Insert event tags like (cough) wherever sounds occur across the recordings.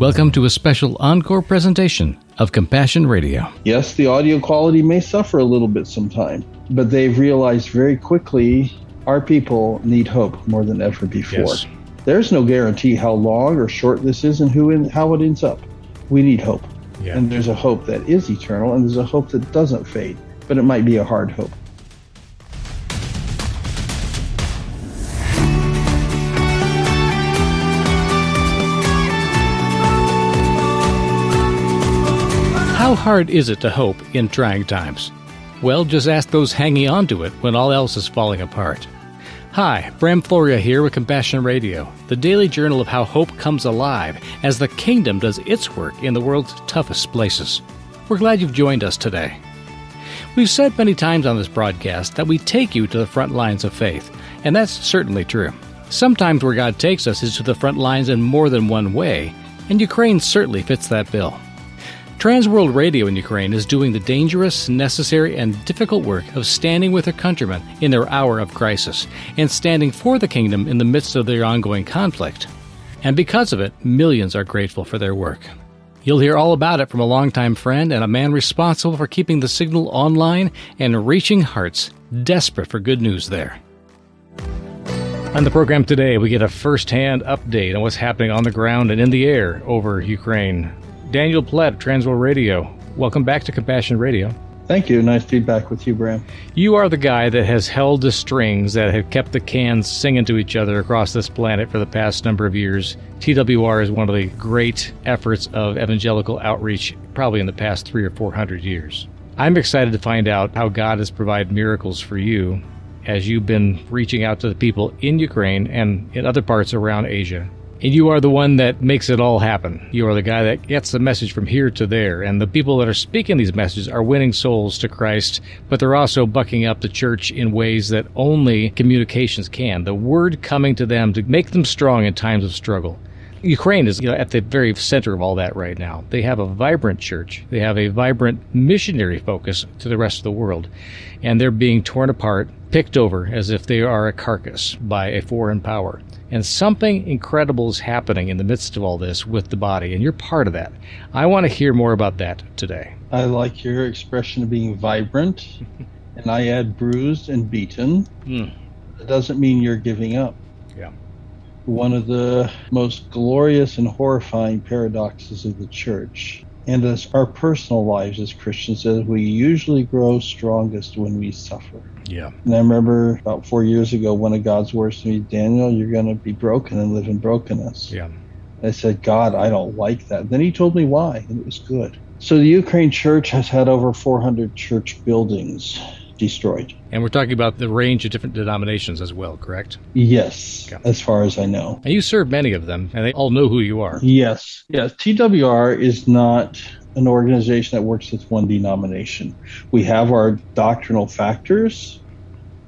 Welcome to a special encore presentation of Compassion Radio. Yes, the audio quality may suffer a little bit sometime, but they've realized very quickly our people need hope more than ever before. Yes. There's no guarantee how long or short this is and who and how it ends up. We need hope. Yeah. And there's a hope that is eternal and there's a hope that doesn't fade, but it might be a hard hope. How hard is it to hope in trying times? Well, just ask those hanging on to it when all else is falling apart. Hi, Bram Floria here with Compassion Radio, the daily journal of how hope comes alive as the kingdom does its work in the world's toughest places. We're glad you've joined us today. We've said many times on this broadcast that we take you to the front lines of faith, and that's certainly true. Sometimes where God takes us is to the front lines in more than one way, and Ukraine certainly fits that bill. Transworld Radio in Ukraine is doing the dangerous, necessary, and difficult work of standing with their countrymen in their hour of crisis and standing for the kingdom in the midst of their ongoing conflict. And because of it, millions are grateful for their work. You'll hear all about it from a longtime friend and a man responsible for keeping the signal online and reaching hearts desperate for good news there. On the program today, we get a first hand update on what's happening on the ground and in the air over Ukraine. Daniel Platt, Transworld Radio. Welcome back to Compassion Radio. Thank you. Nice to be back with you, Bram. You are the guy that has held the strings that have kept the cans singing to each other across this planet for the past number of years. TWR is one of the great efforts of evangelical outreach, probably in the past three or four hundred years. I'm excited to find out how God has provided miracles for you as you've been reaching out to the people in Ukraine and in other parts around Asia. And you are the one that makes it all happen. You are the guy that gets the message from here to there. And the people that are speaking these messages are winning souls to Christ, but they're also bucking up the church in ways that only communications can. The word coming to them to make them strong in times of struggle. Ukraine is you know, at the very center of all that right now. They have a vibrant church. They have a vibrant missionary focus to the rest of the world. And they're being torn apart, picked over as if they are a carcass by a foreign power. And something incredible is happening in the midst of all this with the body, and you're part of that. I want to hear more about that today. I like your expression of being vibrant, (laughs) and I add bruised and beaten. Mm. It doesn't mean you're giving up. One of the most glorious and horrifying paradoxes of the church and as our personal lives as Christians is we usually grow strongest when we suffer. Yeah. And I remember about four years ago, one of God's words to me, Daniel, you're going to be broken and live in brokenness. Yeah. I said, God, I don't like that. Then he told me why, and it was good. So the Ukraine church has had over 400 church buildings destroyed. And we're talking about the range of different denominations as well, correct? Yes, Yeah. as far as I know. And you serve many of them, and they all know who you are. Yes, yes. TWR is not an organization that works with one denomination. We have our doctrinal factors,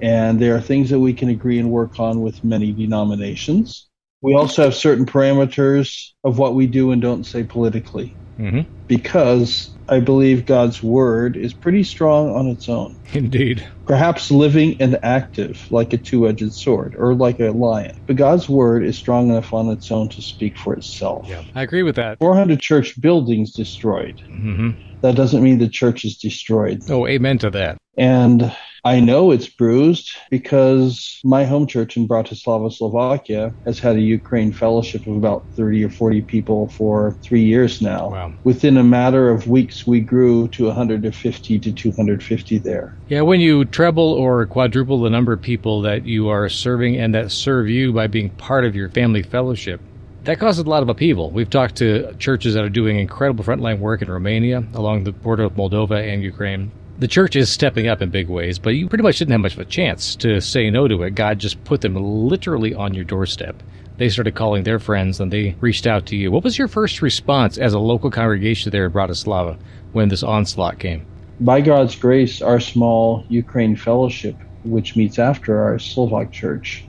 and there are things that we can agree and work on with many denominations. We also have certain parameters of what we do and don't say politically, hmm because I believe God's word is pretty strong on its own. Indeed. perhaps living and active like a two-edged sword or like a lion. But God's word is strong enough on its own to speak for itself. Yeah. I agree with that. 400 church buildings destroyed. hmm That doesn't mean the church is destroyed. Oh, amen to that. And I know it's bruised because my home church in Bratislava, Slovakia has had a Ukraine fellowship of about 30 or 40 people for three years now. Wow. Within a matter of weeks, we grew to 150 to 250 there. Yeah, when you treble or quadruple the number of people that you are serving and that serve you by being part of your family fellowship, that causes a lot of upheaval. We've talked to churches that are doing incredible frontline work in Romania, along the border of Moldova and Ukraine. The church is stepping up in big ways, but you pretty much didn't have much of a chance to say no to it. God just put them literally on your doorstep. They started calling their friends and they reached out to you. What was your first response as a local congregation there in Bratislava when this onslaught came? by God's grace, our small Ukraine fellowship, which meets after our Slovak church,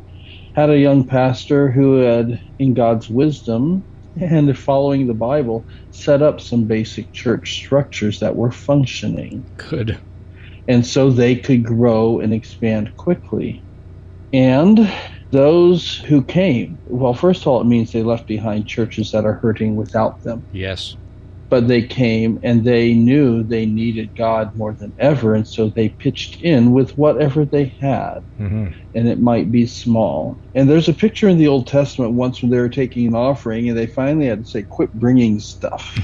had a young pastor who had, in God's wisdom and following the Bible, set up some basic church structures that were functioning. Good. And so they could grow and expand quickly. And Those who came, well, first of all, it means they left behind churches that are hurting without them. Yes. But they came and they knew they needed God more than ever, and so they pitched in with whatever they had. Mm-hmm. And it might be small. And there's a picture in the Old Testament once when they were taking an offering, and they finally had to say, Quit bringing stuff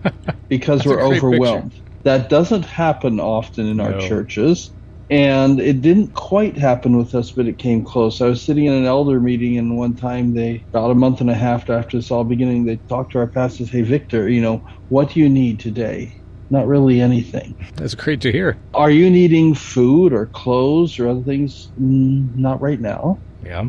(laughs) because That's we're overwhelmed. That doesn't happen often in our churches. And it didn't quite happen with us, but it came close. I was sitting in an elder meeting, and one time they, about a month and a half after this all beginning, they talked to our pastors, Hey, Victor, you know, what do you need today? Not really anything. That's great to hear. Are you needing food or clothes or other things? Mm, not right now. Yeah.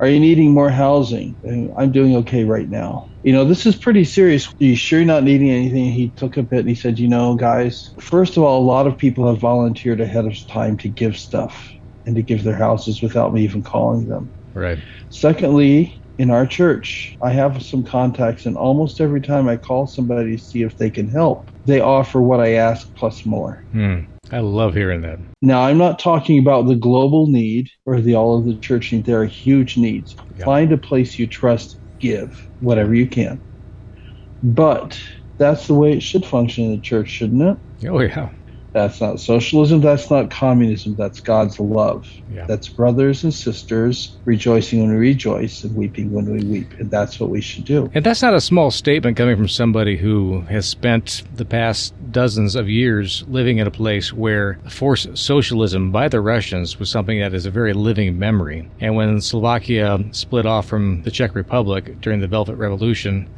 Are you needing more housing? I'm doing okay right now. You know, this is pretty serious. Are you sure you're not needing anything? He took a bit and he said, You know, guys, first of all, a lot of people have volunteered ahead of time to give stuff and to give their houses without me even calling them. Right. Secondly, in our church, I have some contacts, and almost every time I call somebody to see if they can help, they offer what I ask plus more. Hmm. I love hearing that. Now, I'm not talking about the global need or the all of the church need. There are huge needs. Yeah. Find a place you trust, give whatever you can. But that's the way it should function in the church, shouldn't it? Oh, yeah. That's not socialism. That's not communism. That's God's love. Yeah. That's brothers and sisters rejoicing when we rejoice and weeping when we weep. And that's what we should do. And that's not a small statement coming from somebody who has spent the past dozens of years living in a place where forced socialism by the Russians was something that is a very living memory. And when Slovakia split off from the Czech Republic during the Velvet Revolution,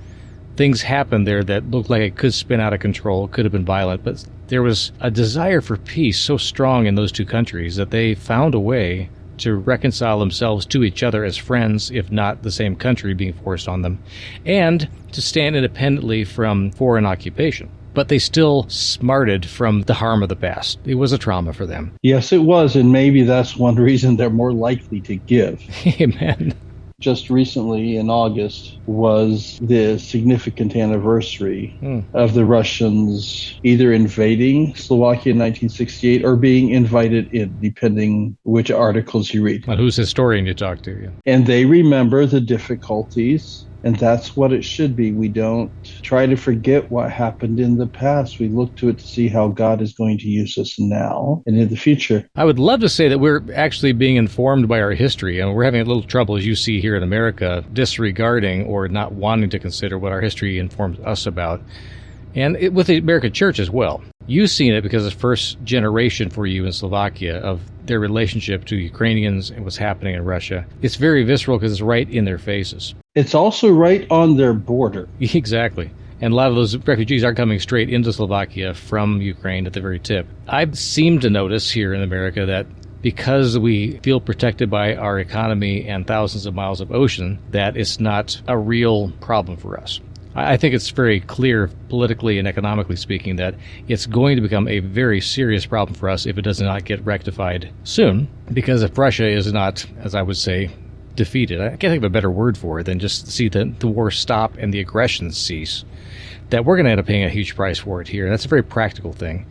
things happened there that looked like it could spin out of control, could have been violent, but there was a desire for peace so strong in those two countries that they found a way to reconcile themselves to each other as friends, if not the same country being forced on them, and to stand independently from foreign occupation. But they still smarted from the harm of the past. It was a trauma for them. Yes, it was. And maybe that's one reason they're more likely to give. (laughs) Amen. Just recently in August was the significant anniversary Hmm. of the Russians either invading Slovakia in 1968 or being invited in, depending which articles you read. Well, whose historian you talk to? Yeah. And they remember the difficulties, and that's what it should be. We don't try to forget what happened in the past. We look to it to see how God is going to use us now and in the future. I would love to say that we're actually being informed by our history, and we're having a little trouble, as you see here in America, disregarding or not wanting to consider what our history informs us about. And it, with the American church as well. You've seen it because it's first generation for you in Slovakia of their relationship to Ukrainians and what's happening in Russia. It's very visceral because it's right in their faces. It's also right on their border. (laughs) Exactly. And a lot of those refugees are coming straight into Slovakia from Ukraine at the very tip. I seem to notice here in America that because we feel protected by our economy and thousands of miles of ocean, that it's not a real problem for us. I think it's very clear, politically and economically speaking, that it's going to become a very serious problem for us if it does not get rectified soon. Because if Russia is not, as I would say, defeated. I can't think of a better word for it than just see the, the war stop and the aggression cease. That we're going to end up paying a huge price for it here. And That's a very practical thing.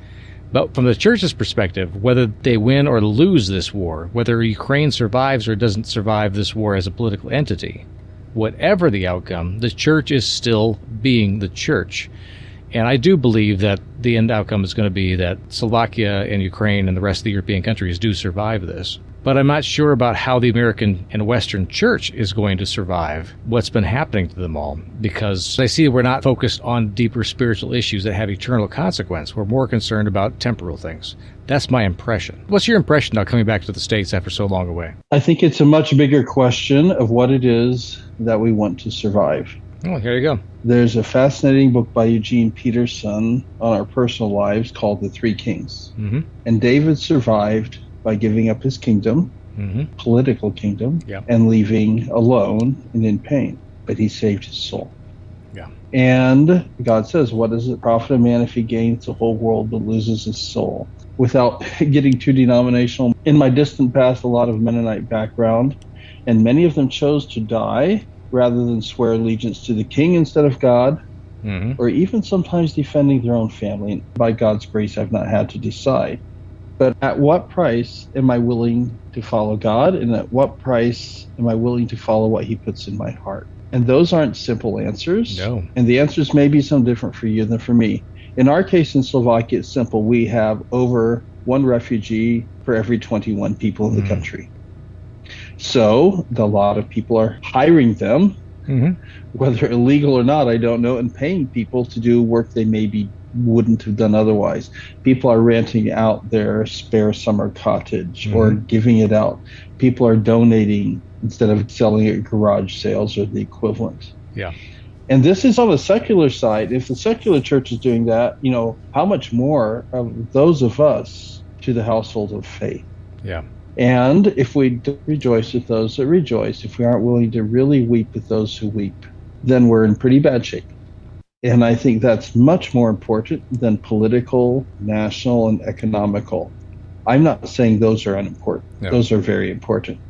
But from the church's perspective, whether they win or lose this war, whether Ukraine survives or doesn't survive this war as a political entity, whatever the outcome, the church is still being the church. And I do believe that the end outcome is going to be that Slovakia and Ukraine and the rest of the European countries do survive this. But I'm not sure about how the American and Western church is going to survive what's been happening to them all because I see we're not focused on deeper spiritual issues that have eternal consequence. We're more concerned about temporal things. That's my impression. What's your impression now coming back to the States after so long away? I think it's a much bigger question of what it is that we want to survive. Oh, here you go. There's a fascinating book by Eugene Peterson on our personal lives called The Three Kings. Mm-hmm. And David survived by giving up his kingdom, Mm-hmm. political kingdom, Yeah. and leaving alone and in pain. But he saved his soul. Yeah. And God says, What does it profit a man if he gains the whole world but loses his soul? Without (laughs) getting too denominational, in my distant past, a lot of Mennonite background, and many of them chose to die rather than swear allegiance to the king instead of God, Mm-hmm. or even sometimes defending their own family. By God's grace, I've not had to decide. But at what price am I willing to follow God? And at what price am I willing to follow what He puts in my heart? And those aren't simple answers. No. And the answers may be some different for you than for me. In our case in Slovakia, it's simple. We have over one refugee for every 21 people in the Mhm. country. So a lot of people are hiring them, Mm-hmm. whether illegal or not, I don't know, and paying people to do work they maybe wouldn't have done otherwise. People are renting out their spare summer cottage or Mhm. giving it out. People are donating instead of selling at garage sales or the equivalent. Yeah. And this is on the secular side. If the secular church is doing that, you know, how much more of those of us to the household of faith? Yeah. And if we rejoice with those that rejoice, if we aren't willing to really weep with those who weep, then we're in pretty bad shape. And I think that's much more important than political, national, and economical. I'm not saying those are unimportant, those are very important.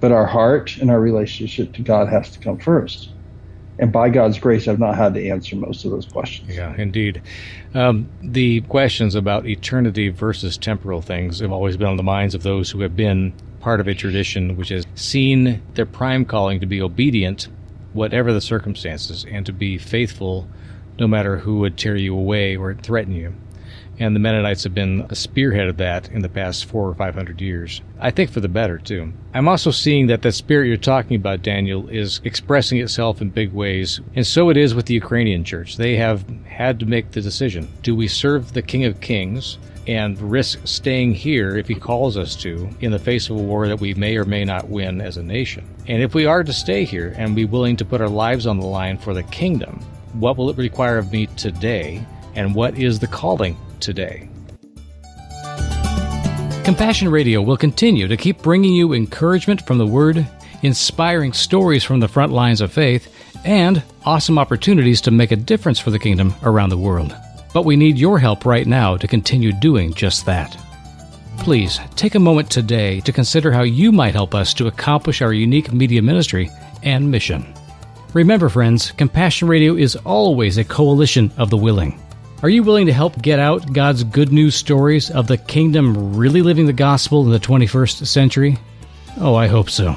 But our heart and our relationship to God has to come first. And by God's grace, I've not had to answer most of those questions. Yeah, indeed. Um, the questions about eternity versus temporal things have always been on the minds of those who have been part of a tradition which has seen their prime calling to be obedient, whatever the circumstances, and to be faithful no matter who would tear you away or threaten you. And the Mennonites have been a spearhead of that in the past four or five hundred years. I think for the better, too. I'm also seeing that that spirit you're talking about, Daniel, is expressing itself in big ways. And so it is with the Ukrainian church. They have had to make the decision do we serve the King of Kings and risk staying here if he calls us to in the face of a war that we may or may not win as a nation? And if we are to stay here and be willing to put our lives on the line for the kingdom, what will it require of me today? And what is the calling today? Compassion Radio will continue to keep bringing you encouragement from the Word, inspiring stories from the front lines of faith, and awesome opportunities to make a difference for the kingdom around the world. But we need your help right now to continue doing just that. Please take a moment today to consider how you might help us to accomplish our unique media ministry and mission. Remember, friends, Compassion Radio is always a coalition of the willing. Are you willing to help get out God's good news stories of the kingdom really living the gospel in the 21st century? Oh, I hope so.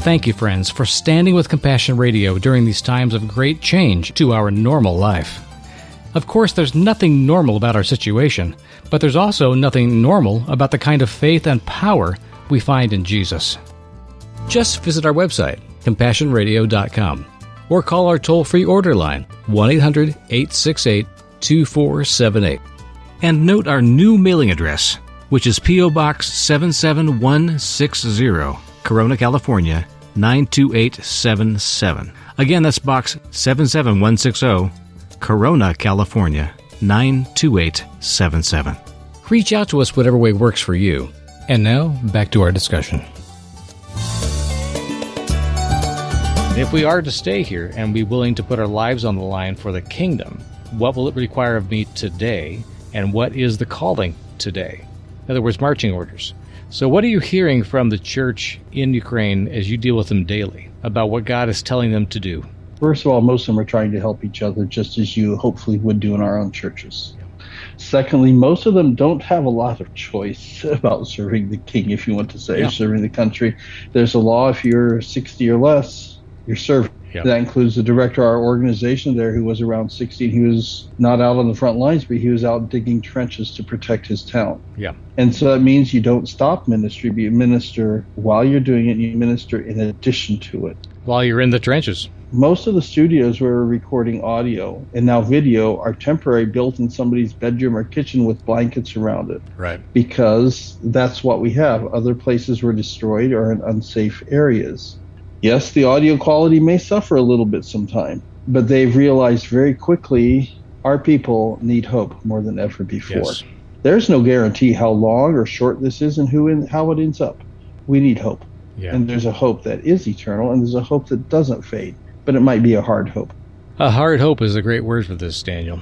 Thank you, friends, for standing with Compassion Radio during these times of great change to our normal life. Of course, there's nothing normal about our situation, but there's also nothing normal about the kind of faith and power we find in Jesus. Just visit our website, compassionradio.com, or call our toll free order line, 1 800 868 2478. And note our new mailing address, which is P.O. Box 77160, Corona, California 92877. Again, that's Box 77160, Corona, California 92877. Reach out to us whatever way works for you. And now, back to our discussion. If we are to stay here and be willing to put our lives on the line for the kingdom, what will it require of me today? And what is the calling today? In other words, marching orders. So, what are you hearing from the church in Ukraine as you deal with them daily about what God is telling them to do? First of all, most of them are trying to help each other just as you hopefully would do in our own churches. Secondly, most of them don't have a lot of choice (laughs) about serving the king, if you want to say, Yeah. or serving the country. There's a law if you're 60 or less, you're serving. Yeah. That includes the director of our organization there who was around 60. He was not out on the front lines, but he was out digging trenches to protect his town. Yeah. And so that means you don't stop ministry, but you minister while you're doing it, you minister in addition to it While you're in the trenches. most of the studios where we're recording audio and now video are temporary built in somebody's bedroom or kitchen with blankets around it Right. because that's what we have other places were destroyed or in unsafe areas yes the audio quality may suffer a little bit sometime but they've realized very quickly our people need hope more than ever before Yes. there's no guarantee how long or short this is and who in, how it ends up we need hope Yeah. and there's a hope that is eternal and there's a hope that doesn't fade but it might be a hard hope A hard hope is a great word for this, Daniel.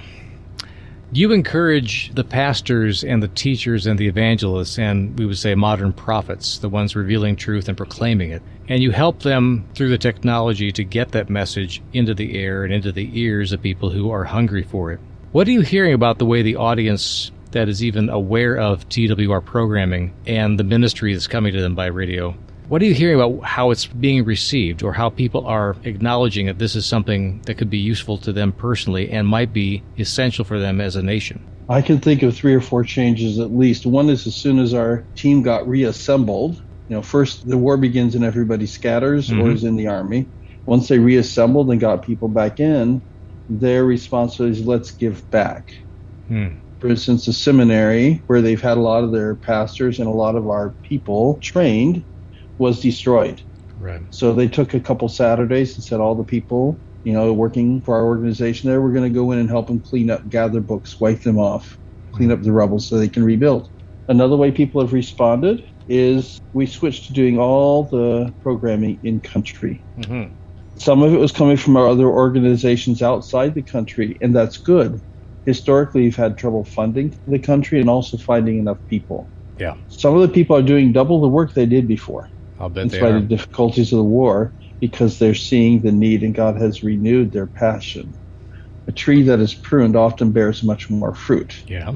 You encourage the pastors and the teachers and the evangelists and we would say modern prophets, the ones revealing truth and proclaiming it, and you help them through the technology to get that message into the air and into the ears of people who are hungry for it. What are you hearing about the way the audience that is even aware of TWR programming and the ministry that's coming to them by radio. What are you hearing about how it's being received or how people are acknowledging that this is something that could be useful to them personally and might be essential for them as a nation? I can think of three or four changes at least. One is as soon as our team got reassembled, you know, first the war begins and everybody scatters mm-hmm. or is in the army. Once they reassembled and got people back in, their responsibility is let's give back. Hmm. For instance, the seminary, where they've had a lot of their pastors and a lot of our people trained, was destroyed. Right. So they took a couple Saturdays and said all the people, you know, working for our organization there, we're going to go in and help them clean up, gather books, wipe them off, clean up the rubble so they can rebuild. Another way people have responded is we switched to doing all the programming in country. Mm-hmm. Some of it was coming from our other organizations outside the country, and that's good. Historically, we've had trouble funding the country and also finding enough people. Yeah. Some of the people are doing double the work they did before. I'll bet in spite of the difficulties of the war, because they're seeing the need and God has renewed their passion. A tree that is pruned often bears much more fruit. Yeah.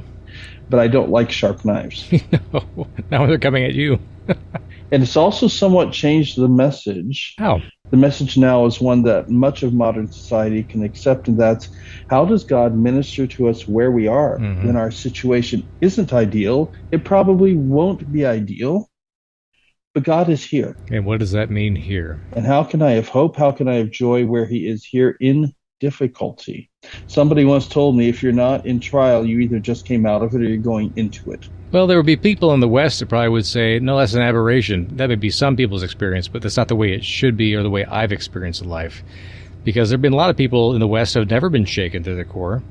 But I don't like sharp knives. (laughs) no. Now they're coming at you. (laughs) and it's also somewhat changed the message. How? The message now is one that much of modern society can accept, and that's how does God minister to us where we are mm-hmm. when our situation isn't ideal? It probably won't be ideal, but God is here. And what does that mean here? And how can I have hope? How can I have joy where He is here in difficulty? Somebody once told me if you're not in trial, you either just came out of it or you're going into it. Well, there would be people in the West that probably would say, no, that's an aberration. That may be some people's experience, but that's not the way it should be or the way I've experienced life. Because there have been a lot of people in the West who have never been shaken to their core.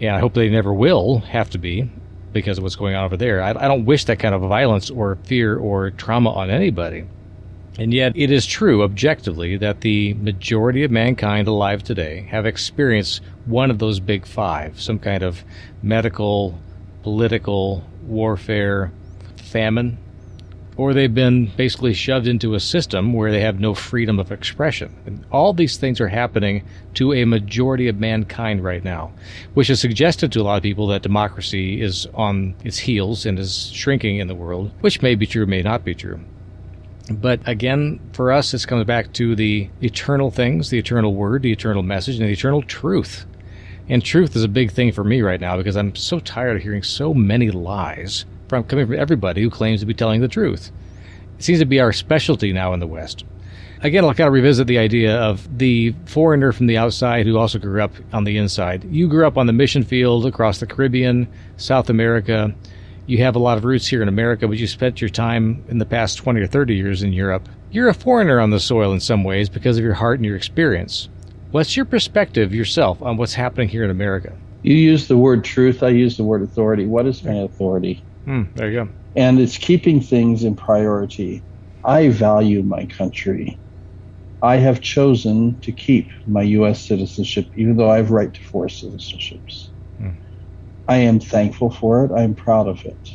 And I hope they never will have to be because of what's going on over there. I, I don't wish that kind of violence or fear or trauma on anybody. And yet, it is true objectively that the majority of mankind alive today have experienced one of those big five some kind of medical, political, warfare, famine, or they've been basically shoved into a system where they have no freedom of expression. And all these things are happening to a majority of mankind right now, which has suggested to a lot of people that democracy is on its heels and is shrinking in the world, which may be true, may not be true. But again, for us, this comes back to the eternal things, the eternal word, the eternal message, and the eternal truth. And truth is a big thing for me right now because I'm so tired of hearing so many lies from coming from everybody who claims to be telling the truth. It seems to be our specialty now in the West. Again, I'll kind of revisit the idea of the foreigner from the outside who also grew up on the inside. You grew up on the mission field across the Caribbean, South America. You have a lot of roots here in America, but you spent your time in the past 20 or 30 years in Europe. You're a foreigner on the soil in some ways because of your heart and your experience. What's your perspective yourself on what's happening here in America? You use the word truth, I use the word authority. What is my authority? Mm, there you go. And it's keeping things in priority. I value my country. I have chosen to keep my U.S. citizenship, even though I have right to four citizenships. Mm. I am thankful for it. I am proud of it.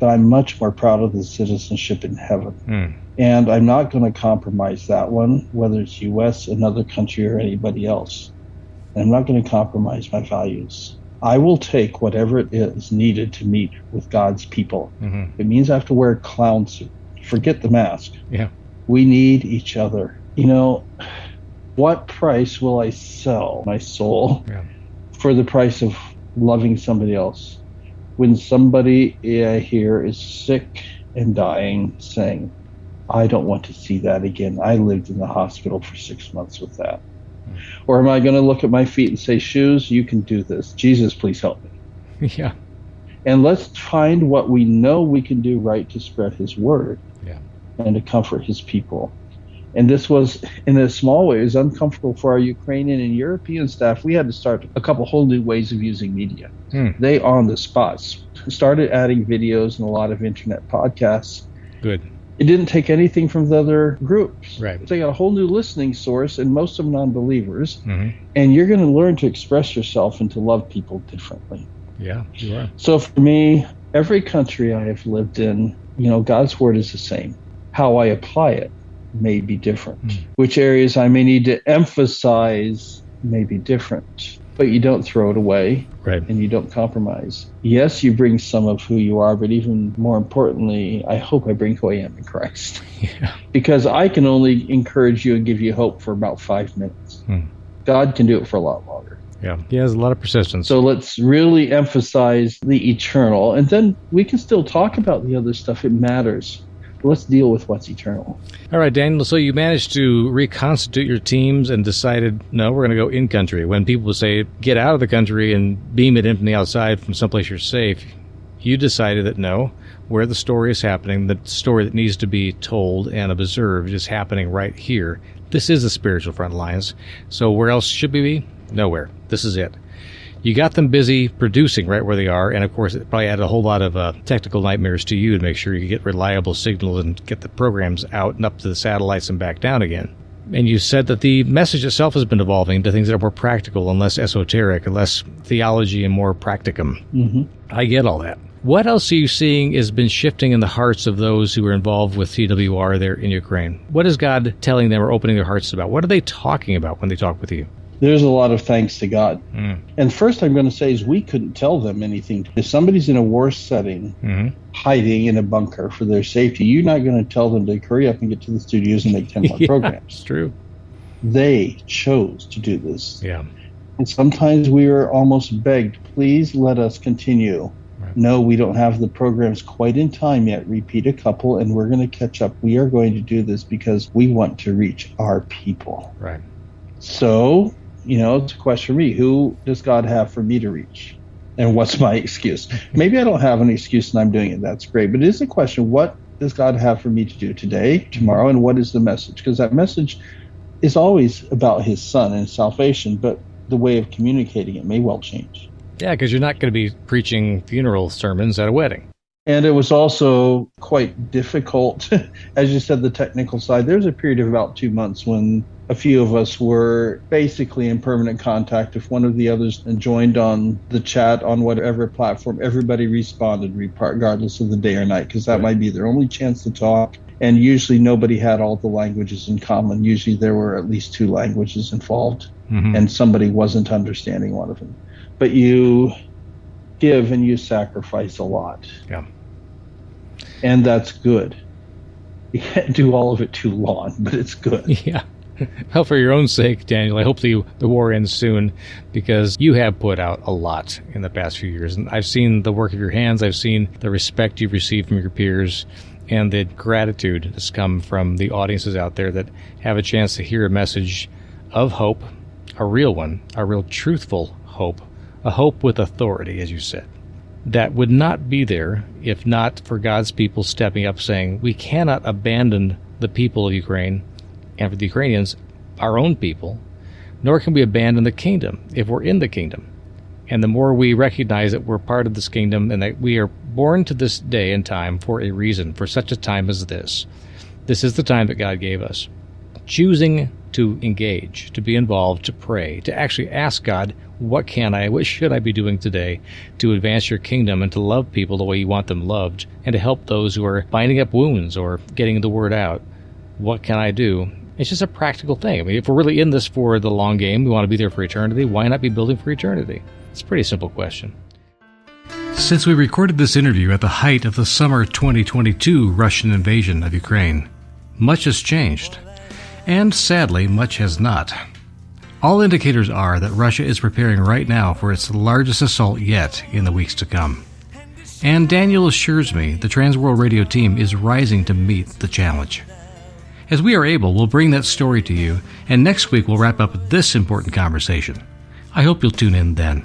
But I'm much more proud of the citizenship in heaven. Mm. And I'm not going to compromise that one, whether it's U.S., another country, or anybody else. And I'm not going to compromise my values. I will take whatever it is needed to meet with God's people. Mm-hmm. It means I have to wear a clown suit. Forget the mask. Yeah. We need each other. You know, what price will I sell my soul yeah. for the price of loving somebody else? When somebody here is sick and dying, saying, I don't want to see that again. I lived in the hospital for six months with that. Or am I going to look at my feet and say, Shoes, you can do this. Jesus, please help me. (laughs) Yeah. And let's find what we know we can do right to spread his word yeah. and to comfort his people. And this was, in a small way, was uncomfortable for our Ukrainian and European staff. We had to start a couple whole new ways of using media. Hmm. They, on the spots, started adding videos and a lot of internet podcasts. Good it didn't take anything from the other groups. Right. They got a whole new listening source, and most of them non-believers. Mm-hmm. And you're going to learn to express yourself and to love people differently. Yeah, you are. So for me, every country I have lived in, you know, God's word is the same. How I apply it may be different. Mm. Which areas I may need to emphasize may be different. But you don't throw it away right. and you don't compromise. Yes, you bring some of who you are, but even more importantly, I hope I bring who I am in Christ. (laughs) Yeah. Because I can only encourage you and give you hope for about five minutes. Hmm. God can do it for a lot longer. Yeah. He has a lot of persistence. So let's really emphasize the eternal, and then we can still talk about the other stuff. It matters. Let's deal with what's eternal. All right, Daniel. So you managed to reconstitute your teams and decided, no, we're going to go in country. When people say, get out of the country and beam it in from the outside from someplace you're safe, you decided that no, where the story is happening, the story that needs to be told and observed is happening right here. This is the spiritual front lines. So where else should we be? Nowhere. This is it. You got them busy producing right where they are, and of course, it probably added a whole lot of uh, technical nightmares to you to make sure you get reliable signals and get the programs out and up to the satellites and back down again. And you said that the message itself has been evolving to things that are more practical and less esoteric and less theology and more practicum. Mm-hmm. I get all that. What else are you seeing has been shifting in the hearts of those who are involved with TWR there in Ukraine? What is God telling them or opening their hearts about? What are they talking about when they talk with you? There's a lot of thanks to God. Mm. And first, I'm going to say is we couldn't tell them anything. If somebody's in a war setting, hmm hiding in a bunker for their safety, you're not going to tell them to hurry up and get to the studios and make (laughs) 10 more yeah, programs. it's true. They chose to do this. Yeah. And sometimes we are almost begged, please let us continue. Right. No, we don't have the programs quite in time yet. Repeat a couple and we're going to catch up. We are going to do this because we want to reach our people. Right. So, you know, it's a question for me who does God have for me to reach? And what's my excuse? Maybe I don't have an excuse and I'm doing it. That's great. But it is a question what does God have for me to do today, tomorrow, and what is the message? Because that message is always about his son and salvation, but the way of communicating it may well change. Yeah, because you're not going to be preaching funeral sermons at a wedding. And it was also quite difficult, (laughs) as you said, the technical side. There was a period of about two months when a few of us were basically in permanent contact. If one of the others joined on the chat on whatever platform, everybody responded regardless of the day or night, because that Right. might be their only chance to talk. And usually nobody had all the languages in common. Usually there were at least two languages involved Mhm. and somebody wasn't understanding one of them. But you give and you sacrifice a lot. Yeah. And that's good. (laughs) You can't do all of it too long, but it's good. (laughs) Yeah. (laughs) Well, for your own sake, Daniel, I hope the the war ends soon because you have put out a lot in the past few years, and I've seen the work of your hands. I've seen the respect you've received from your peers, and the gratitude that's come from the audiences out there that have a chance to hear a message of hope, a real one, a real truthful hope, a hope with authority, as you said. That would not be there if not for God's people stepping up saying, We cannot abandon the people of Ukraine and for the Ukrainians, our own people, nor can we abandon the kingdom if we're in the kingdom. And the more we recognize that we're part of this kingdom and that we are born to this day and time for a reason, for such a time as this, this is the time that God gave us. Choosing to engage, to be involved, to pray, to actually ask God, what can I, what should I be doing today to advance your kingdom and to love people the way you want them loved and to help those who are binding up wounds or getting the word out? What can I do? It's just a practical thing. I mean, if we're really in this for the long game, we want to be there for eternity, why not be building for eternity? It's a pretty simple question. Since we recorded this interview at the height of the summer 2022 Russian invasion of Ukraine, much has changed. And sadly, much has not. All indicators are that Russia is preparing right now for its largest assault yet in the weeks to come. And Daniel assures me the Transworld Radio team is rising to meet the challenge. As we are able, we'll bring that story to you, and next week we'll wrap up this important conversation. I hope you'll tune in then.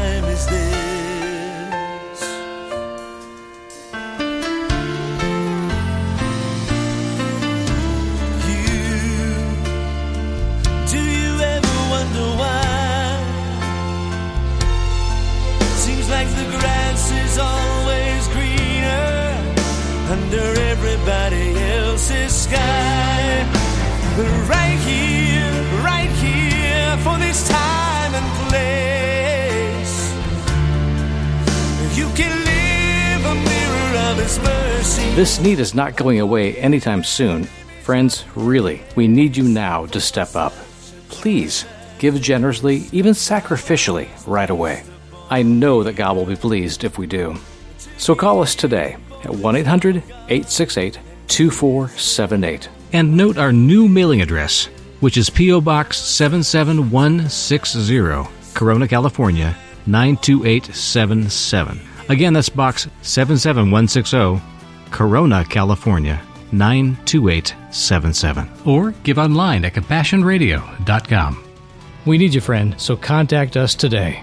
This need is not going away anytime soon. Friends, really, we need you now to step up. Please give generously, even sacrificially, right away. I know that God will be pleased if we do. So call us today at 1 800 868 2478. And note our new mailing address, which is P.O. Box 77160, Corona, California 92877. Again, that's Box 77160, Corona, California 92877. Or give online at compassionradio.com. We need you, friend, so contact us today.